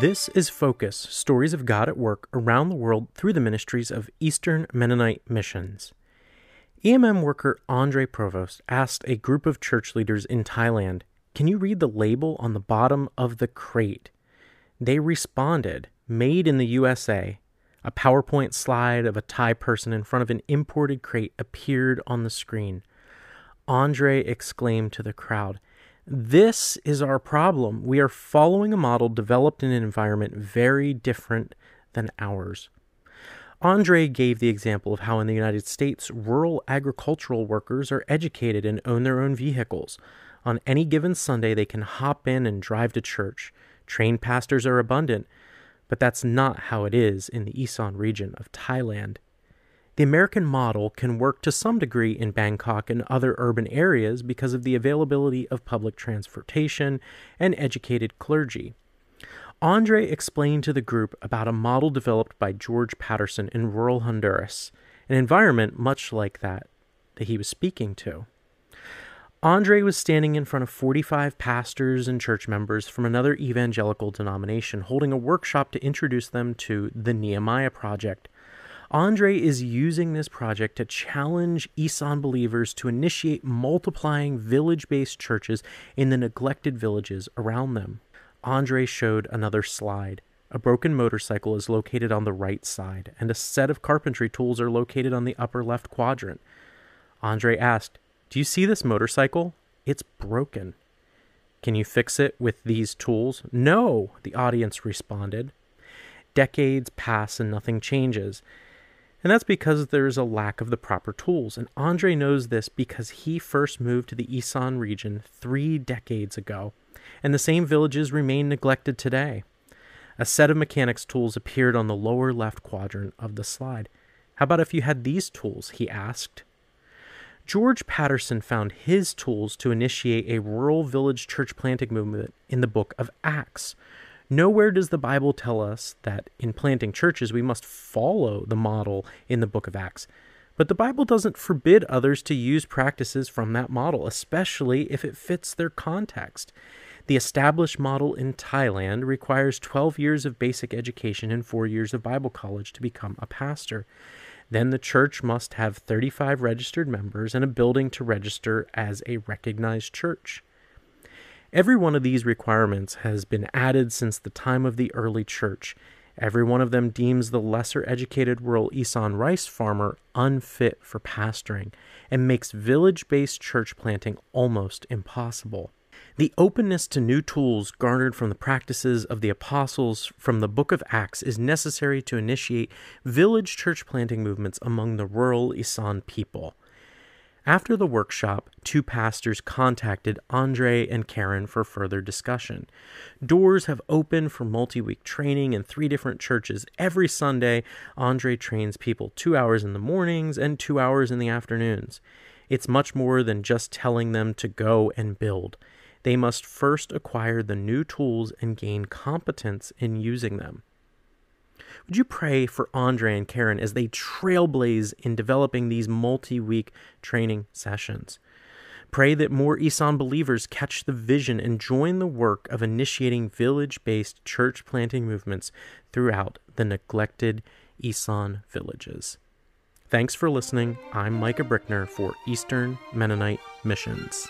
This is Focus Stories of God at Work Around the World through the Ministries of Eastern Mennonite Missions. EMM worker Andre Provost asked a group of church leaders in Thailand, Can you read the label on the bottom of the crate? They responded, Made in the USA. A PowerPoint slide of a Thai person in front of an imported crate appeared on the screen. Andre exclaimed to the crowd, This is our problem. We are following a model developed in an environment very different than ours. Andre gave the example of how in the United States, rural agricultural workers are educated and own their own vehicles. On any given Sunday, they can hop in and drive to church. Trained pastors are abundant, but that's not how it is in the Isan region of Thailand. The American model can work to some degree in Bangkok and other urban areas because of the availability of public transportation and educated clergy. Andre explained to the group about a model developed by George Patterson in rural Honduras, an environment much like that that he was speaking to. Andre was standing in front of 45 pastors and church members from another evangelical denomination holding a workshop to introduce them to the Nehemiah Project. Andre is using this project to challenge Isan believers to initiate multiplying village based churches in the neglected villages around them. Andre showed another slide. A broken motorcycle is located on the right side, and a set of carpentry tools are located on the upper left quadrant. Andre asked, do you see this motorcycle? It's broken. Can you fix it with these tools? No, the audience responded. Decades pass and nothing changes. And that's because there is a lack of the proper tools. And Andre knows this because he first moved to the Isan region three decades ago, and the same villages remain neglected today. A set of mechanics tools appeared on the lower left quadrant of the slide. How about if you had these tools? he asked. George Patterson found his tools to initiate a rural village church planting movement in the book of Acts. Nowhere does the Bible tell us that in planting churches we must follow the model in the book of Acts. But the Bible doesn't forbid others to use practices from that model, especially if it fits their context. The established model in Thailand requires 12 years of basic education and 4 years of Bible college to become a pastor. Then the church must have 35 registered members and a building to register as a recognized church. Every one of these requirements has been added since the time of the early church. Every one of them deems the lesser educated rural Isan rice farmer unfit for pastoring and makes village based church planting almost impossible. The openness to new tools garnered from the practices of the apostles from the book of Acts is necessary to initiate village church planting movements among the rural Isan people. After the workshop, two pastors contacted Andre and Karen for further discussion. Doors have opened for multi week training in three different churches. Every Sunday, Andre trains people two hours in the mornings and two hours in the afternoons. It's much more than just telling them to go and build they must first acquire the new tools and gain competence in using them. Would you pray for Andre and Karen as they trailblaze in developing these multi week training sessions? Pray that more Isan believers catch the vision and join the work of initiating village based church planting movements throughout the neglected Isan villages. Thanks for listening. I'm Micah Brickner for Eastern Mennonite Missions.